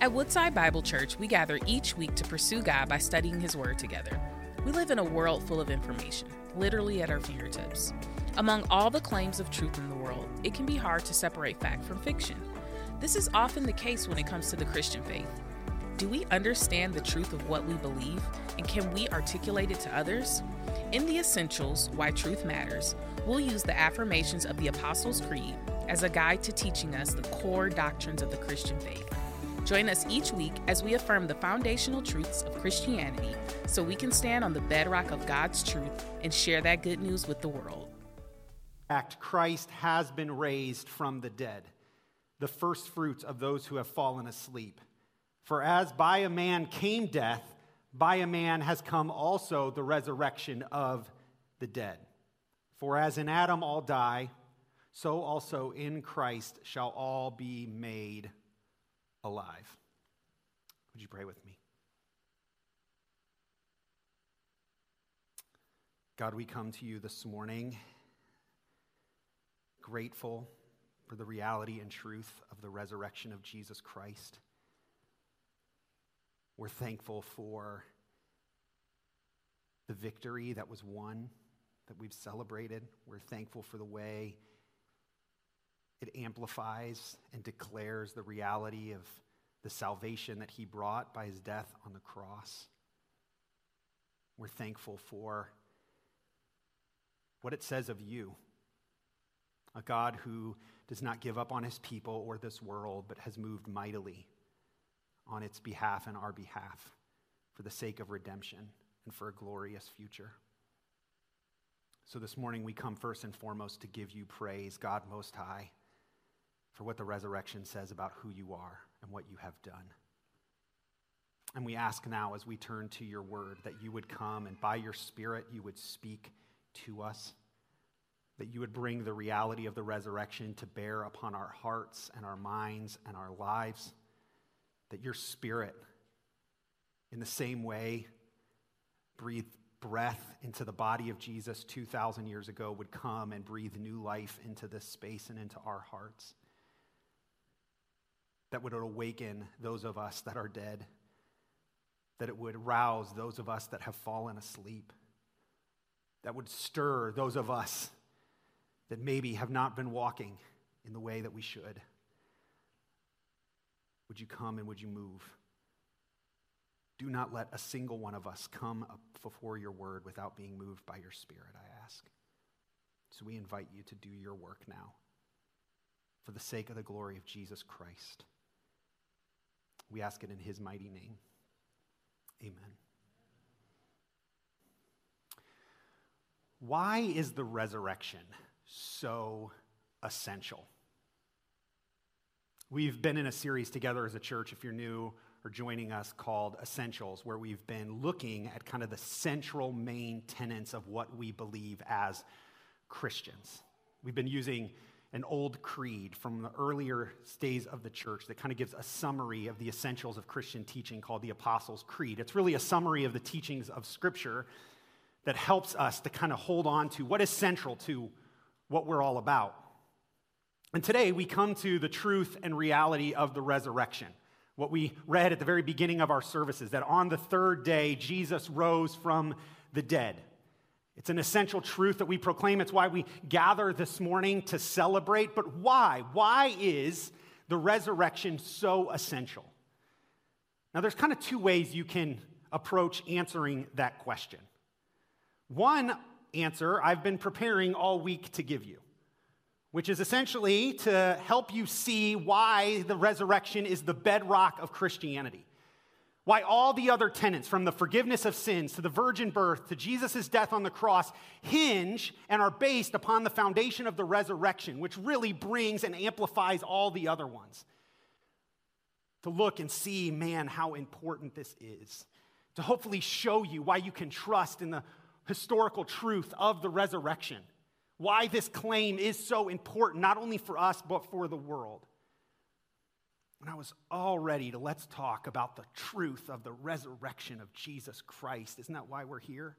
At Woodside Bible Church, we gather each week to pursue God by studying His Word together. We live in a world full of information, literally at our fingertips. Among all the claims of truth in the world, it can be hard to separate fact from fiction. This is often the case when it comes to the Christian faith. Do we understand the truth of what we believe, and can we articulate it to others? In the Essentials Why Truth Matters, we'll use the affirmations of the Apostles' Creed as a guide to teaching us the core doctrines of the Christian faith. Join us each week as we affirm the foundational truths of Christianity so we can stand on the bedrock of God's truth and share that good news with the world. Act Christ has been raised from the dead, the first fruits of those who have fallen asleep. For as by a man came death, by a man has come also the resurrection of the dead. For as in Adam all die, so also in Christ shall all be made alive. Would you pray with me? God, we come to you this morning grateful for the reality and truth of the resurrection of Jesus Christ. We're thankful for the victory that was won, that we've celebrated. We're thankful for the way it amplifies and declares the reality of the salvation that he brought by his death on the cross. We're thankful for what it says of you a God who does not give up on his people or this world, but has moved mightily on its behalf and our behalf for the sake of redemption and for a glorious future. So this morning we come first and foremost to give you praise, God Most High for what the resurrection says about who you are and what you have done. And we ask now, as we turn to your word, that you would come and by your Spirit you would speak to us, that you would bring the reality of the resurrection to bear upon our hearts and our minds and our lives, that your Spirit, in the same way, breathed breath into the body of Jesus 2,000 years ago, would come and breathe new life into this space and into our hearts that would awaken those of us that are dead, that it would rouse those of us that have fallen asleep, that would stir those of us that maybe have not been walking in the way that we should. Would you come and would you move? Do not let a single one of us come up before your word without being moved by your spirit, I ask. So we invite you to do your work now for the sake of the glory of Jesus Christ. We ask it in his mighty name. Amen. Why is the resurrection so essential? We've been in a series together as a church, if you're new or joining us, called Essentials, where we've been looking at kind of the central main tenets of what we believe as Christians. We've been using an old creed from the earlier days of the church that kind of gives a summary of the essentials of Christian teaching called the Apostles' Creed. It's really a summary of the teachings of Scripture that helps us to kind of hold on to what is central to what we're all about. And today we come to the truth and reality of the resurrection. What we read at the very beginning of our services that on the third day, Jesus rose from the dead. It's an essential truth that we proclaim. It's why we gather this morning to celebrate. But why? Why is the resurrection so essential? Now, there's kind of two ways you can approach answering that question. One answer I've been preparing all week to give you, which is essentially to help you see why the resurrection is the bedrock of Christianity. Why all the other tenets, from the forgiveness of sins to the virgin birth to Jesus' death on the cross, hinge and are based upon the foundation of the resurrection, which really brings and amplifies all the other ones. To look and see, man, how important this is. To hopefully show you why you can trust in the historical truth of the resurrection. Why this claim is so important, not only for us, but for the world when I was all ready to let's talk about the truth of the resurrection of Jesus Christ. Isn't that why we're here?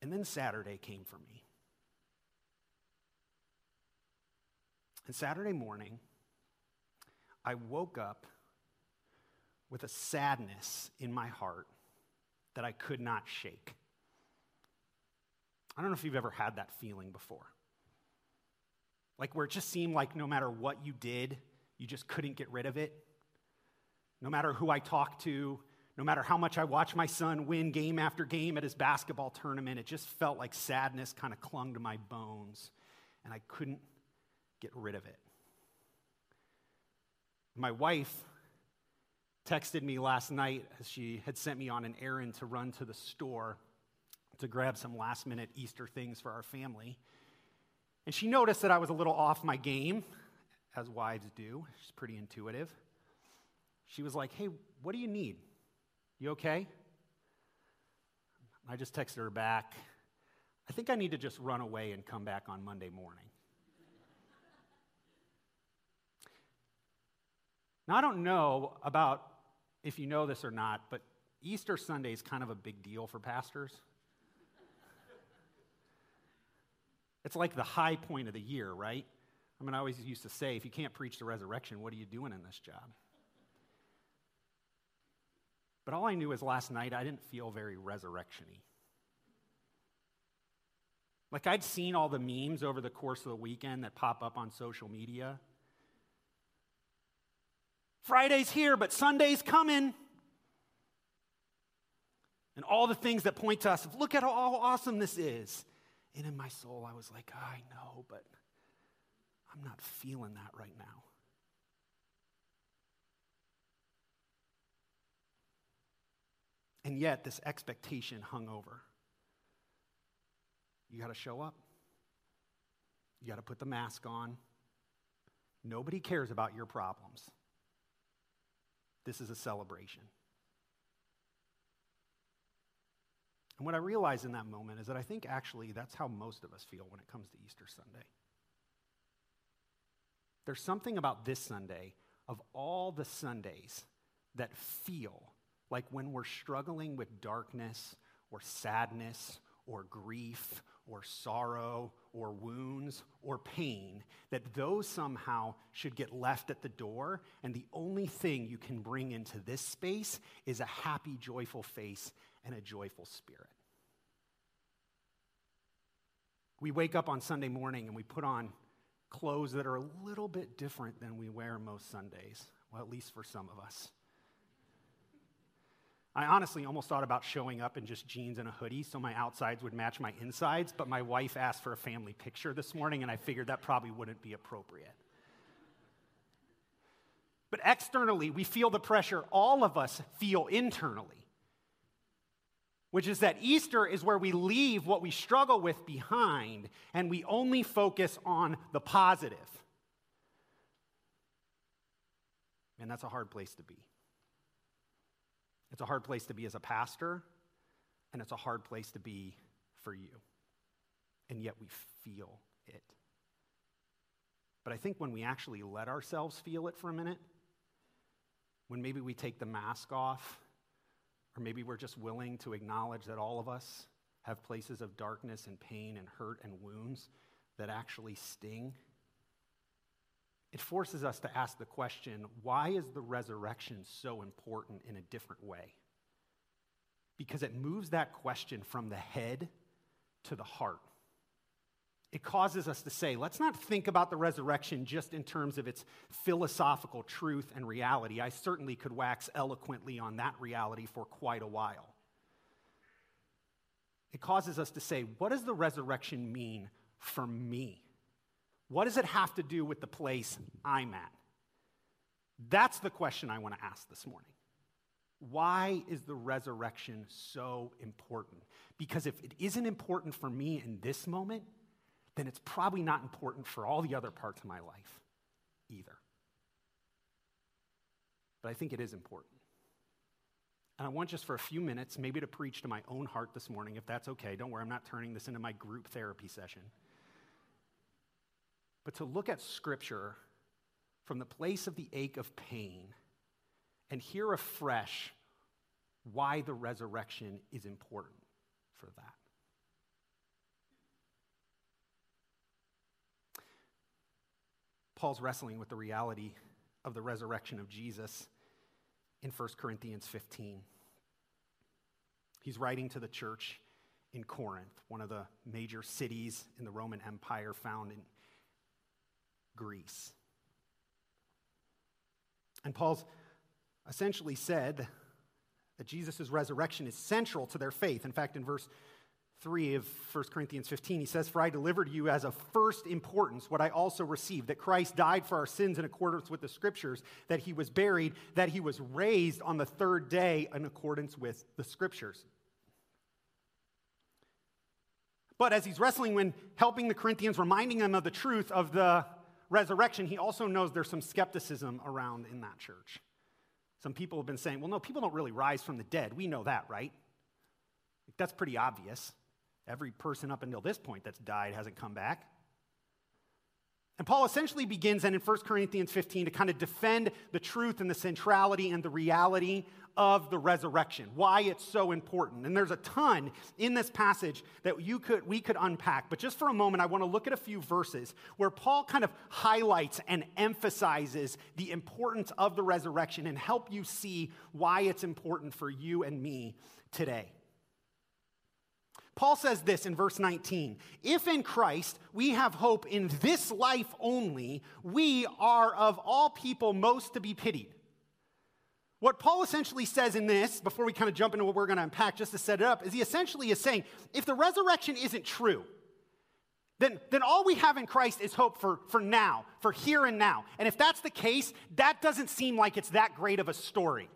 And then Saturday came for me. And Saturday morning, I woke up with a sadness in my heart that I could not shake. I don't know if you've ever had that feeling before. Like where it just seemed like no matter what you did, you just couldn't get rid of it. No matter who I talked to, no matter how much I watched my son win game after game at his basketball tournament, it just felt like sadness kind of clung to my bones, and I couldn't get rid of it. My wife texted me last night as she had sent me on an errand to run to the store to grab some last minute Easter things for our family. And she noticed that I was a little off my game, as wives do. She's pretty intuitive. She was like, Hey, what do you need? You okay? I just texted her back. I think I need to just run away and come back on Monday morning. now, I don't know about if you know this or not, but Easter Sunday is kind of a big deal for pastors. It's like the high point of the year, right? I mean, I always used to say, if you can't preach the resurrection, what are you doing in this job? But all I knew is last night I didn't feel very resurrection y. Like I'd seen all the memes over the course of the weekend that pop up on social media. Friday's here, but Sunday's coming. And all the things that point to us, look at how awesome this is. And in my soul, I was like, I know, but I'm not feeling that right now. And yet, this expectation hung over. You got to show up. You got to put the mask on. Nobody cares about your problems. This is a celebration. And what I realized in that moment is that I think actually that's how most of us feel when it comes to Easter Sunday. There's something about this Sunday, of all the Sundays, that feel like when we're struggling with darkness or sadness or grief or sorrow or wounds or pain, that those somehow should get left at the door, and the only thing you can bring into this space is a happy, joyful face and a joyful spirit. We wake up on Sunday morning and we put on clothes that are a little bit different than we wear most Sundays, well, at least for some of us. I honestly almost thought about showing up in just jeans and a hoodie so my outsides would match my insides, but my wife asked for a family picture this morning, and I figured that probably wouldn't be appropriate. But externally, we feel the pressure all of us feel internally, which is that Easter is where we leave what we struggle with behind and we only focus on the positive. And that's a hard place to be. It's a hard place to be as a pastor, and it's a hard place to be for you. And yet we feel it. But I think when we actually let ourselves feel it for a minute, when maybe we take the mask off, or maybe we're just willing to acknowledge that all of us have places of darkness and pain and hurt and wounds that actually sting it forces us to ask the question why is the resurrection so important in a different way? Because it moves that question from the head to the heart. It causes us to say, let's not think about the resurrection just in terms of its philosophical truth and reality. I certainly could wax eloquently on that reality for quite a while. It causes us to say, what does the resurrection mean for me? What does it have to do with the place I'm at? That's the question I want to ask this morning. Why is the resurrection so important? Because if it isn't important for me in this moment, then it's probably not important for all the other parts of my life either. But I think it is important. And I want just for a few minutes, maybe to preach to my own heart this morning, if that's okay. Don't worry, I'm not turning this into my group therapy session but to look at Scripture from the place of the ache of pain and hear afresh why the resurrection is important for that. Paul's wrestling with the reality of the resurrection of Jesus in 1 Corinthians 15. He's writing to the church in Corinth, one of the major cities in the Roman Empire found in Greece. And Paul's essentially said that Jesus' resurrection is central to their faith. In fact, in verse 3 of 1 Corinthians 15, he says, For I delivered you as of first importance what I also received that Christ died for our sins in accordance with the scriptures, that he was buried, that he was raised on the third day in accordance with the scriptures. But as he's wrestling when helping the Corinthians, reminding them of the truth of the resurrection, he also knows there's some skepticism around in that church. Some people have been saying, well, no, people don't really rise from the dead. We know that, right? That's pretty obvious. Every person up until this point that's died hasn't come back. And Paul essentially begins then in 1 Corinthians 15 to kind of defend the truth and the centrality and the reality of the resurrection, why it's so important. And there's a ton in this passage that you could, we could unpack. But just for a moment, I want to look at a few verses where Paul kind of highlights and emphasizes the importance of the resurrection and help you see why it's important for you and me today. Paul says this in verse 19 If in Christ we have hope in this life only, we are of all people most to be pitied. What Paul essentially says in this, before we kind of jump into what we're going to unpack just to set it up, is he essentially is saying if the resurrection isn't true, then, then all we have in Christ is hope for, for now, for here and now. And if that's the case, that doesn't seem like it's that great of a story.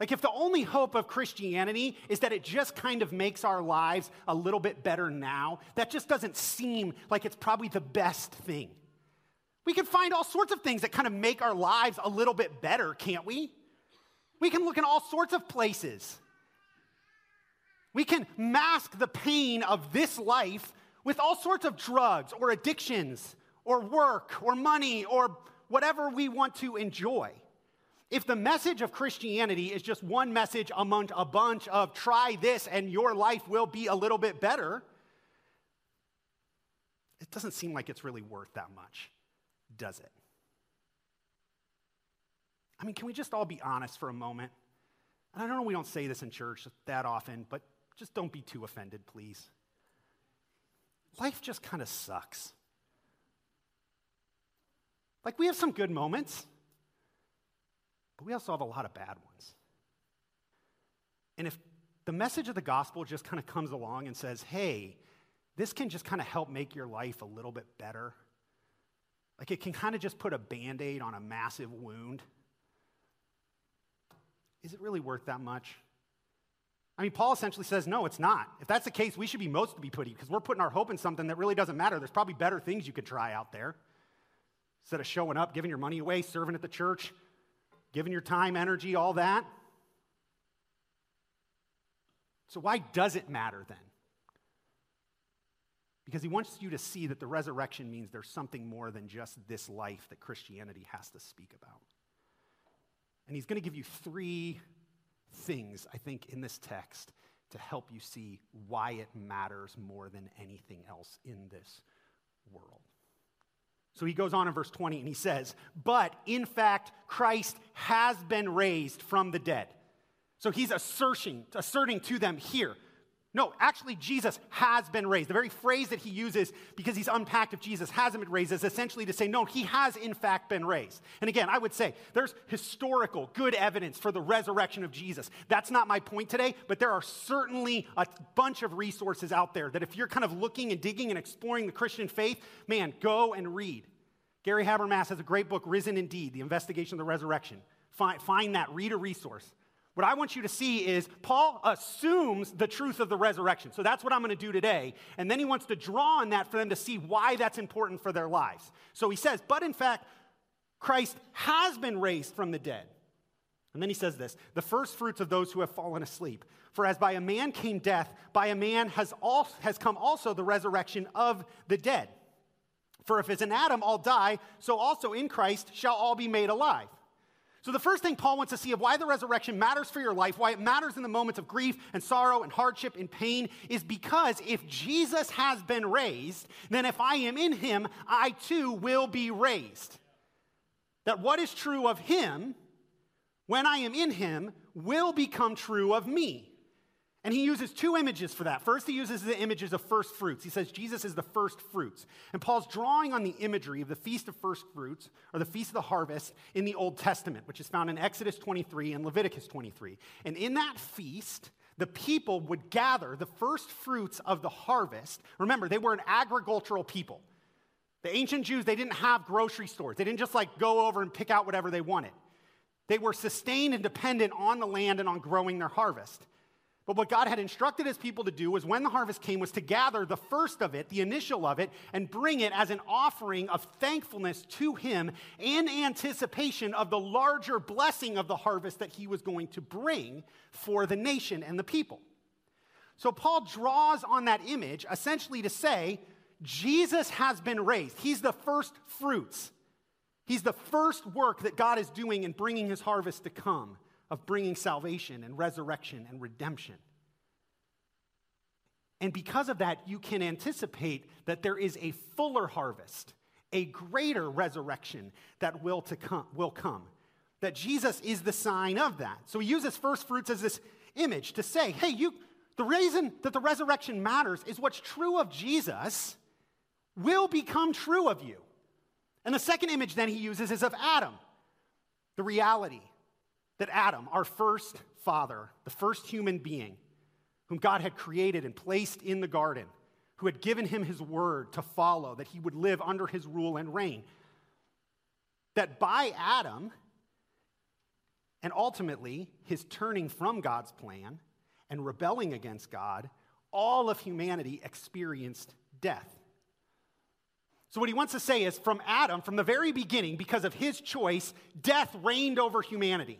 Like, if the only hope of Christianity is that it just kind of makes our lives a little bit better now, that just doesn't seem like it's probably the best thing. We can find all sorts of things that kind of make our lives a little bit better, can't we? We can look in all sorts of places. We can mask the pain of this life with all sorts of drugs or addictions or work or money or whatever we want to enjoy. If the message of Christianity is just one message among a bunch of try this and your life will be a little bit better, it doesn't seem like it's really worth that much, does it? I mean, can we just all be honest for a moment? And I don't know we don't say this in church that often, but just don't be too offended, please. Life just kind of sucks. Like, we have some good moments. But we also have a lot of bad ones. And if the message of the gospel just kind of comes along and says, hey, this can just kind of help make your life a little bit better, like it can kind of just put a band aid on a massive wound, is it really worth that much? I mean, Paul essentially says, no, it's not. If that's the case, we should be most to be putty because we're putting our hope in something that really doesn't matter. There's probably better things you could try out there. Instead of showing up, giving your money away, serving at the church, giving your time, energy, all that. So, why does it matter then? Because he wants you to see that the resurrection means there's something more than just this life that Christianity has to speak about. And he's going to give you three things, I think, in this text to help you see why it matters more than anything else in this world. So he goes on in verse 20 and he says, But in fact, Christ has been raised from the dead. So he's asserting, asserting to them here. No, actually, Jesus has been raised. The very phrase that he uses, because he's unpacked if Jesus hasn't been raised, is essentially to say, no, he has in fact been raised. And again, I would say there's historical, good evidence for the resurrection of Jesus. That's not my point today, but there are certainly a bunch of resources out there that if you're kind of looking and digging and exploring the Christian faith, man, go and read. Gary Habermas has a great book, Risen Indeed, The Investigation of the Resurrection. Find, find that, read a resource. What I want you to see is Paul assumes the truth of the resurrection. So that's what I'm going to do today. And then he wants to draw on that for them to see why that's important for their lives. So he says, But in fact, Christ has been raised from the dead. And then he says this the first fruits of those who have fallen asleep. For as by a man came death, by a man has, also, has come also the resurrection of the dead. For if as in Adam all die, so also in Christ shall all be made alive. So, the first thing Paul wants to see of why the resurrection matters for your life, why it matters in the moments of grief and sorrow and hardship and pain, is because if Jesus has been raised, then if I am in him, I too will be raised. That what is true of him, when I am in him, will become true of me. And he uses two images for that. First, he uses the images of first fruits. He says Jesus is the first fruits. And Paul's drawing on the imagery of the Feast of First Fruits, or the Feast of the Harvest, in the Old Testament, which is found in Exodus 23 and Leviticus 23. And in that feast, the people would gather the first fruits of the harvest. Remember, they were an agricultural people. The ancient Jews, they didn't have grocery stores. They didn't just like go over and pick out whatever they wanted. They were sustained and dependent on the land and on growing their harvest. But what God had instructed his people to do was when the harvest came was to gather the first of it, the initial of it, and bring it as an offering of thankfulness to him in anticipation of the larger blessing of the harvest that he was going to bring for the nation and the people. So Paul draws on that image essentially to say Jesus has been raised. He's the first fruits. He's the first work that God is doing in bringing his harvest to come of bringing salvation and resurrection and redemption. And because of that, you can anticipate that there is a fuller harvest, a greater resurrection that will, to come, will come. That Jesus is the sign of that. So he uses first fruits as this image to say, hey, you, the reason that the resurrection matters is what's true of Jesus will become true of you. And the second image then he uses is of Adam, the reality that Adam, our first father, the first human being, whom God had created and placed in the garden, who had given him his word to follow, that he would live under his rule and reign, that by Adam, and ultimately his turning from God's plan and rebelling against God, all of humanity experienced death. So, what he wants to say is from Adam, from the very beginning, because of his choice, death reigned over humanity.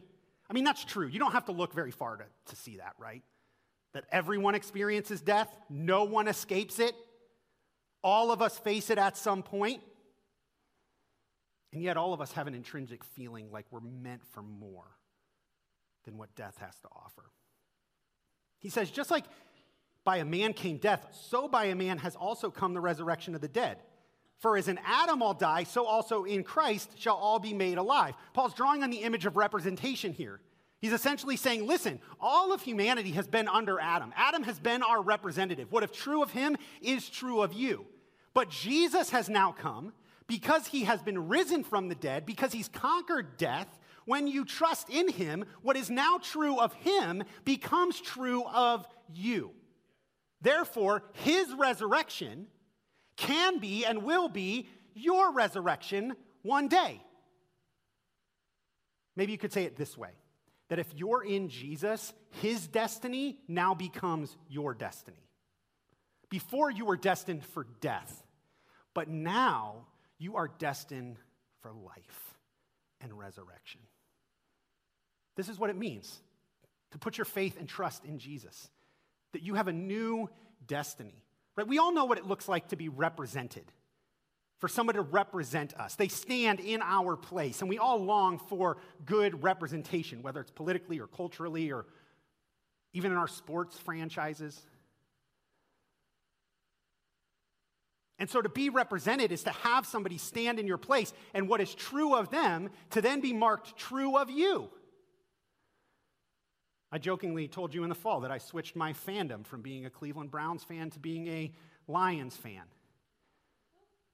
I mean, that's true. You don't have to look very far to, to see that, right? That everyone experiences death, no one escapes it. All of us face it at some point. And yet, all of us have an intrinsic feeling like we're meant for more than what death has to offer. He says, just like by a man came death, so by a man has also come the resurrection of the dead. For as in Adam all die, so also in Christ shall all be made alive. Paul's drawing on the image of representation here. He's essentially saying, listen, all of humanity has been under Adam. Adam has been our representative. What if true of him is true of you. But Jesus has now come because he has been risen from the dead, because he's conquered death. When you trust in him, what is now true of him becomes true of you. Therefore, his resurrection can be and will be your resurrection one day. Maybe you could say it this way that if you're in Jesus, his destiny now becomes your destiny. Before you were destined for death, but now you are destined for life and resurrection. This is what it means to put your faith and trust in Jesus, that you have a new destiny. Right? We all know what it looks like to be represented, for someone to represent us. They stand in our place, and we all long for good representation, whether it's politically or culturally or even in our sports franchises. And so to be represented is to have somebody stand in your place and what is true of them to then be marked true of you. I jokingly told you in the fall that I switched my fandom from being a Cleveland Browns fan to being a Lions fan.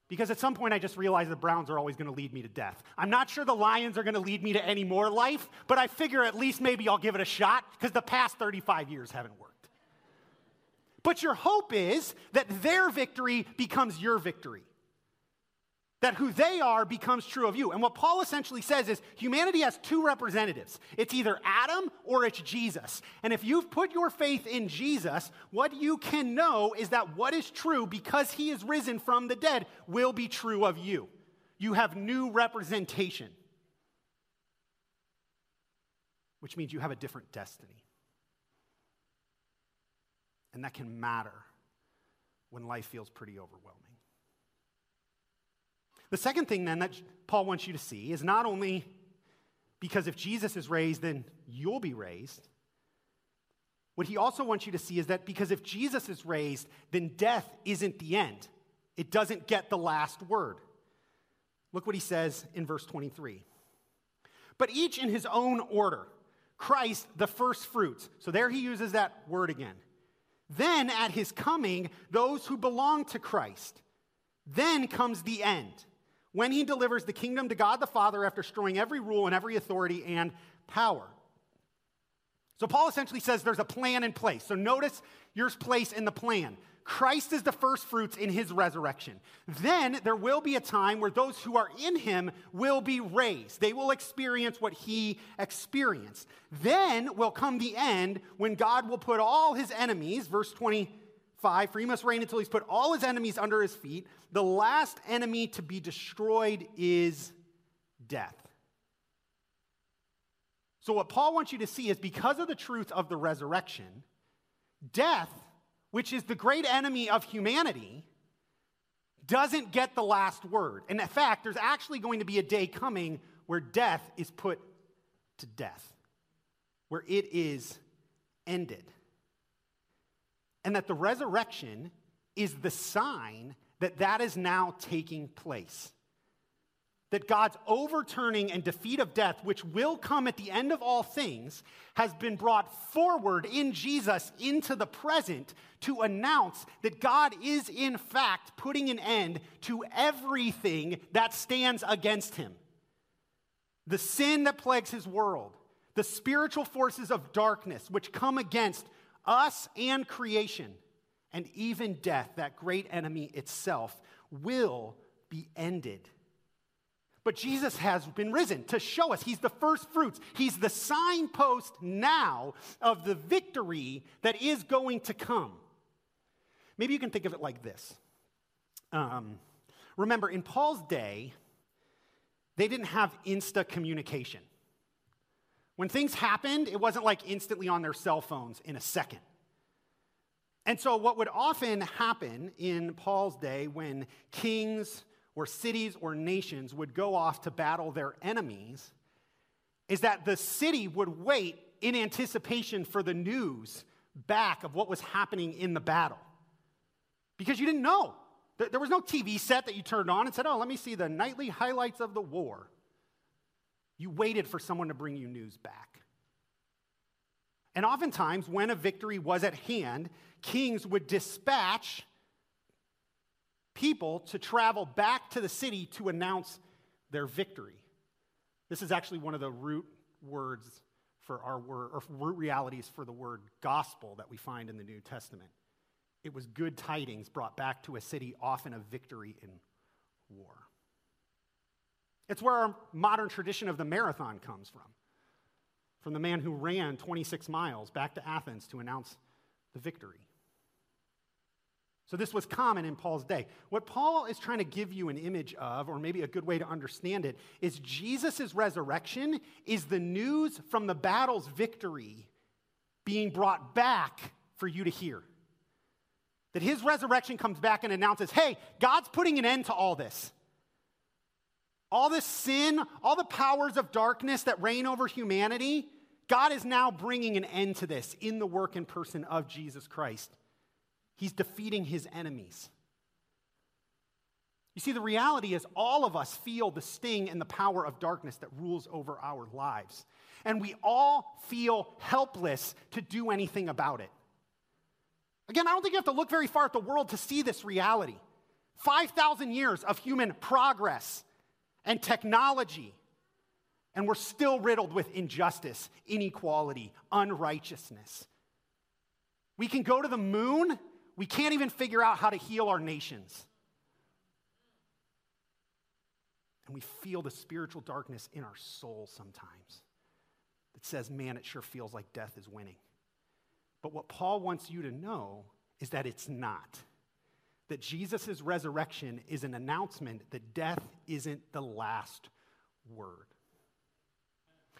Because at some point I just realized the Browns are always going to lead me to death. I'm not sure the Lions are going to lead me to any more life, but I figure at least maybe I'll give it a shot because the past 35 years haven't worked. But your hope is that their victory becomes your victory that who they are becomes true of you. And what Paul essentially says is humanity has two representatives it's either Adam or it's Jesus. And if you've put your faith in Jesus, what you can know is that what is true because he is risen from the dead will be true of you. You have new representation, which means you have a different destiny. And that can matter when life feels pretty overwhelming. The second thing, then, that Paul wants you to see is not only because if Jesus is raised, then you'll be raised. What he also wants you to see is that because if Jesus is raised, then death isn't the end. It doesn't get the last word. Look what he says in verse 23. But each in his own order. Christ, the first fruits. So there he uses that word again. Then at his coming, those who belong to Christ. Then comes the end, when he delivers the kingdom to God the Father after destroying every rule and every authority and power. So Paul essentially says there's a plan in place. So notice your place in the plan. Christ is the first fruits in his resurrection. Then there will be a time where those who are in him will be raised. They will experience what he experienced. Then will come the end when God will put all his enemies, verse 25, for he must reign until he's put all his enemies under his feet. The last enemy to be destroyed is death. So, what Paul wants you to see is because of the truth of the resurrection, death which is the great enemy of humanity, doesn't get the last word. And in fact, there's actually going to be a day coming where death is put to death, where it is ended. And that the resurrection is the sign that that is now taking place that God's overturning and defeat of death, which will come at the end of all things, has been brought forward in Jesus into the present to announce that God is, in fact, putting an end to everything that stands against him. The sin that plagues his world, the spiritual forces of darkness which come against us and creation, and even death, that great enemy itself, will be ended but Jesus has been risen to show us he's the first fruits. He's the signpost now of the victory that is going to come. Maybe you can think of it like this. Um, remember, in Paul's day, they didn't have insta communication. When things happened, it wasn't like instantly on their cell phones in a second. And so, what would often happen in Paul's day when kings, or cities or nations would go off to battle their enemies is that the city would wait in anticipation for the news back of what was happening in the battle. Because you didn't know. There was no TV set that you turned on and said, oh, let me see the nightly highlights of the war. You waited for someone to bring you news back. And oftentimes, when a victory was at hand, kings would dispatch people to travel back to the city to announce their victory. This is actually one of the root words for our word, or root realities for the word gospel that we find in the New Testament. It was good tidings brought back to a city, often a victory in war. It's where our modern tradition of the marathon comes from. From the man who ran 26 miles back to Athens to announce the victory. So, this was common in Paul's day. What Paul is trying to give you an image of, or maybe a good way to understand it, is Jesus' resurrection is the news from the battle's victory being brought back for you to hear. That his resurrection comes back and announces hey, God's putting an end to all this. All this sin, all the powers of darkness that reign over humanity, God is now bringing an end to this in the work and person of Jesus Christ. He's defeating his enemies. You see, the reality is all of us feel the sting and the power of darkness that rules over our lives. And we all feel helpless to do anything about it. Again, I don't think you have to look very far at the world to see this reality. 5,000 years of human progress and technology, and we're still riddled with injustice, inequality, unrighteousness. We can go to the moon we can't even figure out how to heal our nations. And we feel the spiritual darkness in our soul sometimes that says, man, it sure feels like death is winning. But what Paul wants you to know is that it's not. That Jesus' resurrection is an announcement that death isn't the last word.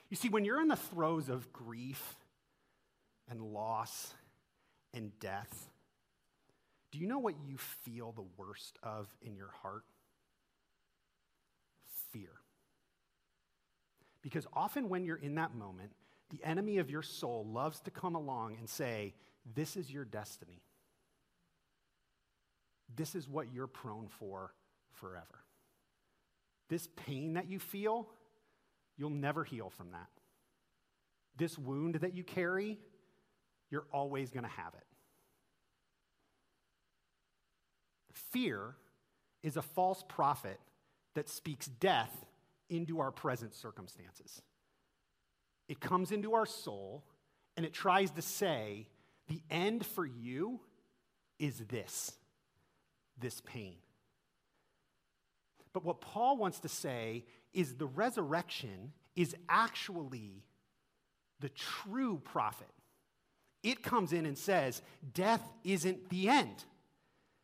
You see, when you're in the throes of grief and loss and death, do you know what you feel the worst of in your heart? Fear. Because often when you're in that moment, the enemy of your soul loves to come along and say, This is your destiny. This is what you're prone for forever. This pain that you feel, you'll never heal from that. This wound that you carry, you're always going to have it. Fear is a false prophet that speaks death into our present circumstances. It comes into our soul and it tries to say, the end for you is this, this pain. But what Paul wants to say is the resurrection is actually the true prophet. It comes in and says, death isn't the end.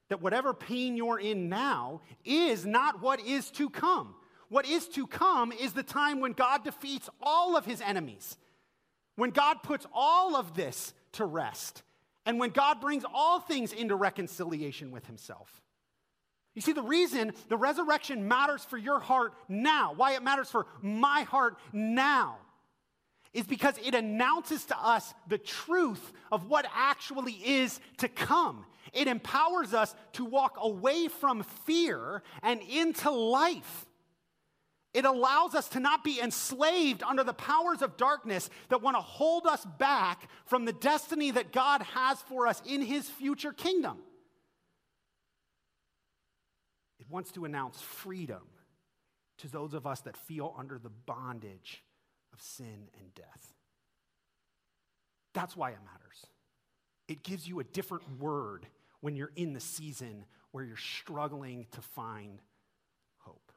That whatever pain you're in now is not what is to come. What is to come is the time when God defeats all of his enemies, when God puts all of this to rest, and when God brings all things into reconciliation with himself. You see, the reason the resurrection matters for your heart now, why it matters for my heart now, is because it announces to us the truth of what actually is to come. It empowers us to walk away from fear and into life. It allows us to not be enslaved under the powers of darkness that want to hold us back from the destiny that God has for us in His future kingdom. It wants to announce freedom to those of us that feel under the bondage of sin and death. That's why it matters. It gives you a different word when you're in the season where you're struggling to find hope.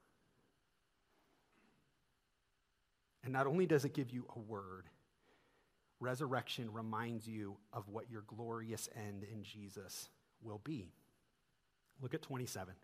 And not only does it give you a word, resurrection reminds you of what your glorious end in Jesus will be. Look at 27.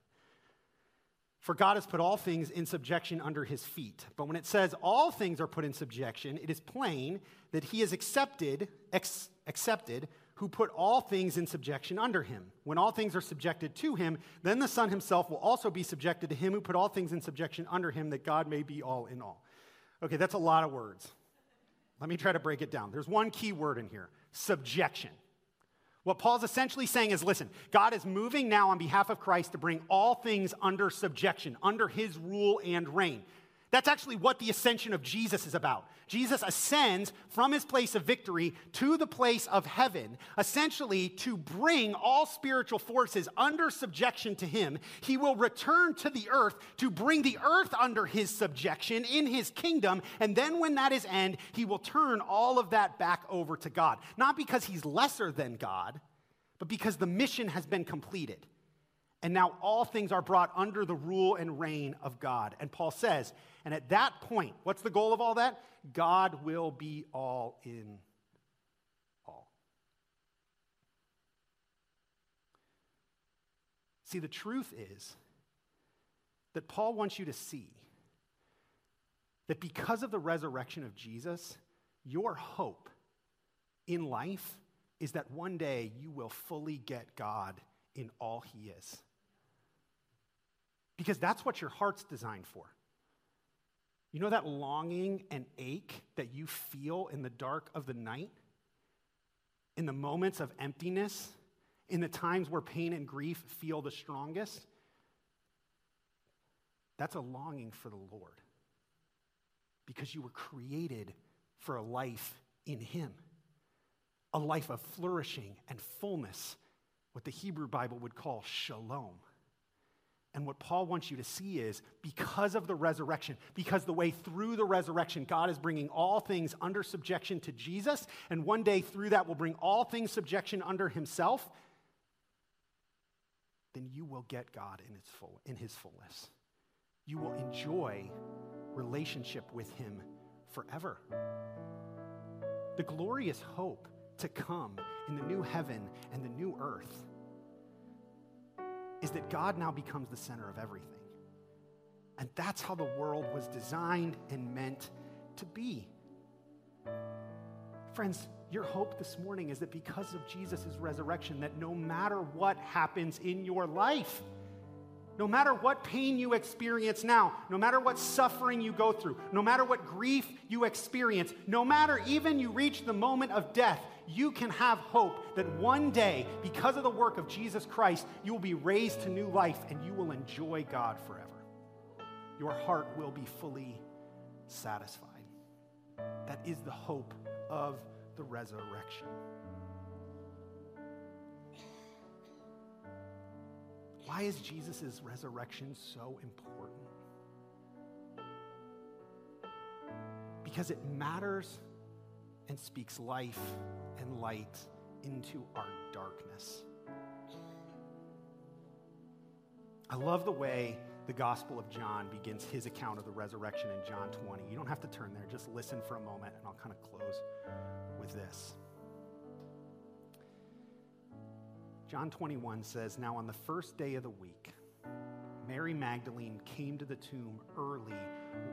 For God has put all things in subjection under his feet. But when it says all things are put in subjection, it is plain that he is accepted, ex- accepted who put all things in subjection under him. When all things are subjected to him, then the Son himself will also be subjected to him who put all things in subjection under him, that God may be all in all. Okay, that's a lot of words. Let me try to break it down. There's one key word in here subjection. What Paul's essentially saying is listen, God is moving now on behalf of Christ to bring all things under subjection, under his rule and reign. That's actually what the ascension of Jesus is about. Jesus ascends from his place of victory to the place of heaven, essentially to bring all spiritual forces under subjection to him. He will return to the earth to bring the earth under his subjection in his kingdom. And then, when that is end, he will turn all of that back over to God. Not because he's lesser than God, but because the mission has been completed. And now all things are brought under the rule and reign of God. And Paul says, and at that point, what's the goal of all that? God will be all in all. See, the truth is that Paul wants you to see that because of the resurrection of Jesus, your hope in life is that one day you will fully get God in all he is. Because that's what your heart's designed for. You know that longing and ache that you feel in the dark of the night? In the moments of emptiness? In the times where pain and grief feel the strongest? That's a longing for the Lord. Because you were created for a life in Him, a life of flourishing and fullness, what the Hebrew Bible would call shalom. And what Paul wants you to see is because of the resurrection, because the way through the resurrection, God is bringing all things under subjection to Jesus, and one day through that will bring all things subjection under himself, then you will get God in, its full, in his fullness. You will enjoy relationship with him forever. The glorious hope to come in the new heaven and the new earth is that God now becomes the center of everything. And that's how the world was designed and meant to be. Friends, your hope this morning is that because of Jesus' resurrection, that no matter what happens in your life, no matter what pain you experience now, no matter what suffering you go through, no matter what grief you experience, no matter even you reach the moment of death, you can have hope that one day, because of the work of Jesus Christ, you will be raised to new life and you will enjoy God forever. Your heart will be fully satisfied. That is the hope of the resurrection. Why is Jesus' resurrection so important? Because it matters and speaks life and light into our darkness. I love the way the Gospel of John begins his account of the resurrection in John 20. You don't have to turn there, just listen for a moment, and I'll kind of close with this. John 21 says, Now on the first day of the week, Mary Magdalene came to the tomb early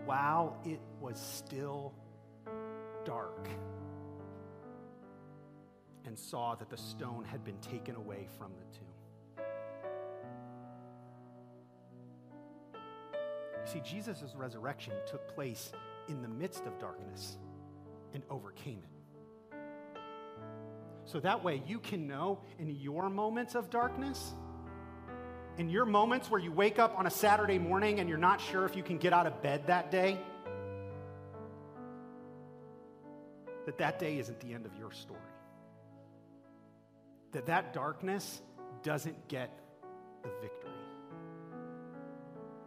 while it was still dark and saw that the stone had been taken away from the tomb. You see, Jesus' resurrection took place in the midst of darkness and overcame it. So that way you can know in your moments of darkness, in your moments where you wake up on a Saturday morning and you're not sure if you can get out of bed that day, that that day isn't the end of your story. That that darkness doesn't get the victory.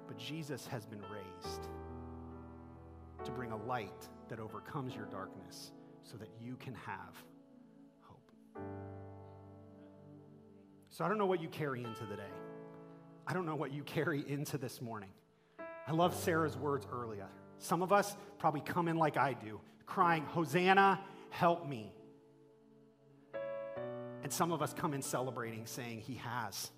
But Jesus has been raised to bring a light that overcomes your darkness so that you can have hope. So I don't know what you carry into the day. I don't know what you carry into this morning. I love Sarah's words earlier. Some of us probably come in like I do, crying, Hosanna, help me. And some of us come in celebrating, saying, He has.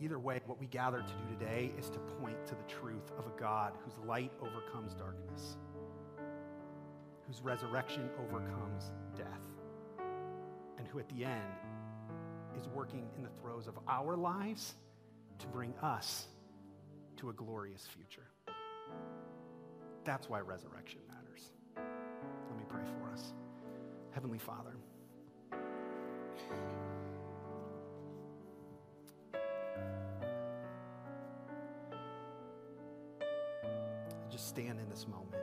Either way, what we gather to do today is to point to the truth of a God whose light overcomes darkness, whose resurrection overcomes death and who at the end is working in the throes of our lives to bring us to a glorious future. That's why resurrection matters. Let me pray for us. Heavenly Father, just stand in this moment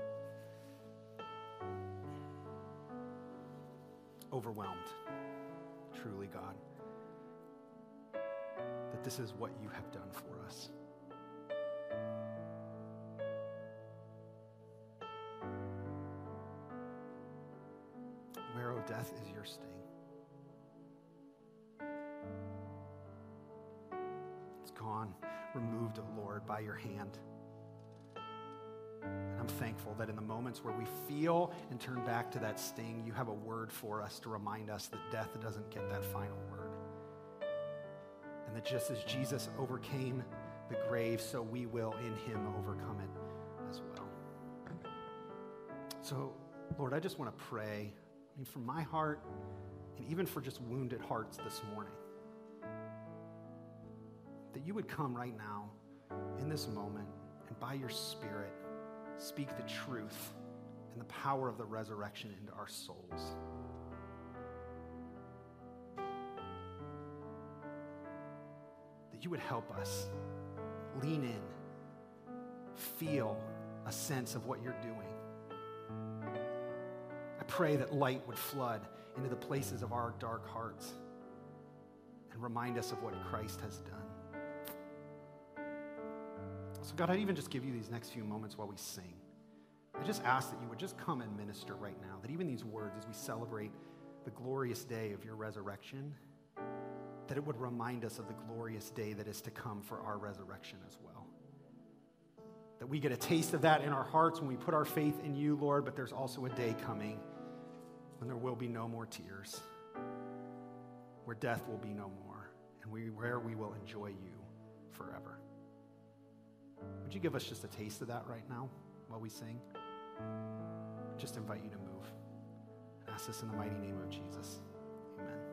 overwhelmed truly, God, that this is what you have done for us. Death, is your sting? It's gone, removed, O Lord, by your hand. And I'm thankful that in the moments where we feel and turn back to that sting, you have a word for us to remind us that death doesn't get that final word. And that just as Jesus overcame the grave, so we will in him overcome it as well. So, Lord, I just want to pray, I mean, from my heart, and even for just wounded hearts this morning, that you would come right now in this moment and by your Spirit speak the truth and the power of the resurrection into our souls. That you would help us lean in, feel a sense of what you're doing. Pray that light would flood into the places of our dark hearts and remind us of what Christ has done. So, God, I'd even just give you these next few moments while we sing. I just ask that you would just come and minister right now, that even these words, as we celebrate the glorious day of your resurrection, that it would remind us of the glorious day that is to come for our resurrection as well. That we get a taste of that in our hearts when we put our faith in you, Lord, but there's also a day coming when there will be no more tears, where death will be no more, and we, where we will enjoy you forever. Would you give us just a taste of that right now while we sing? Just invite you to move. Ask this in the mighty name of Jesus. Amen.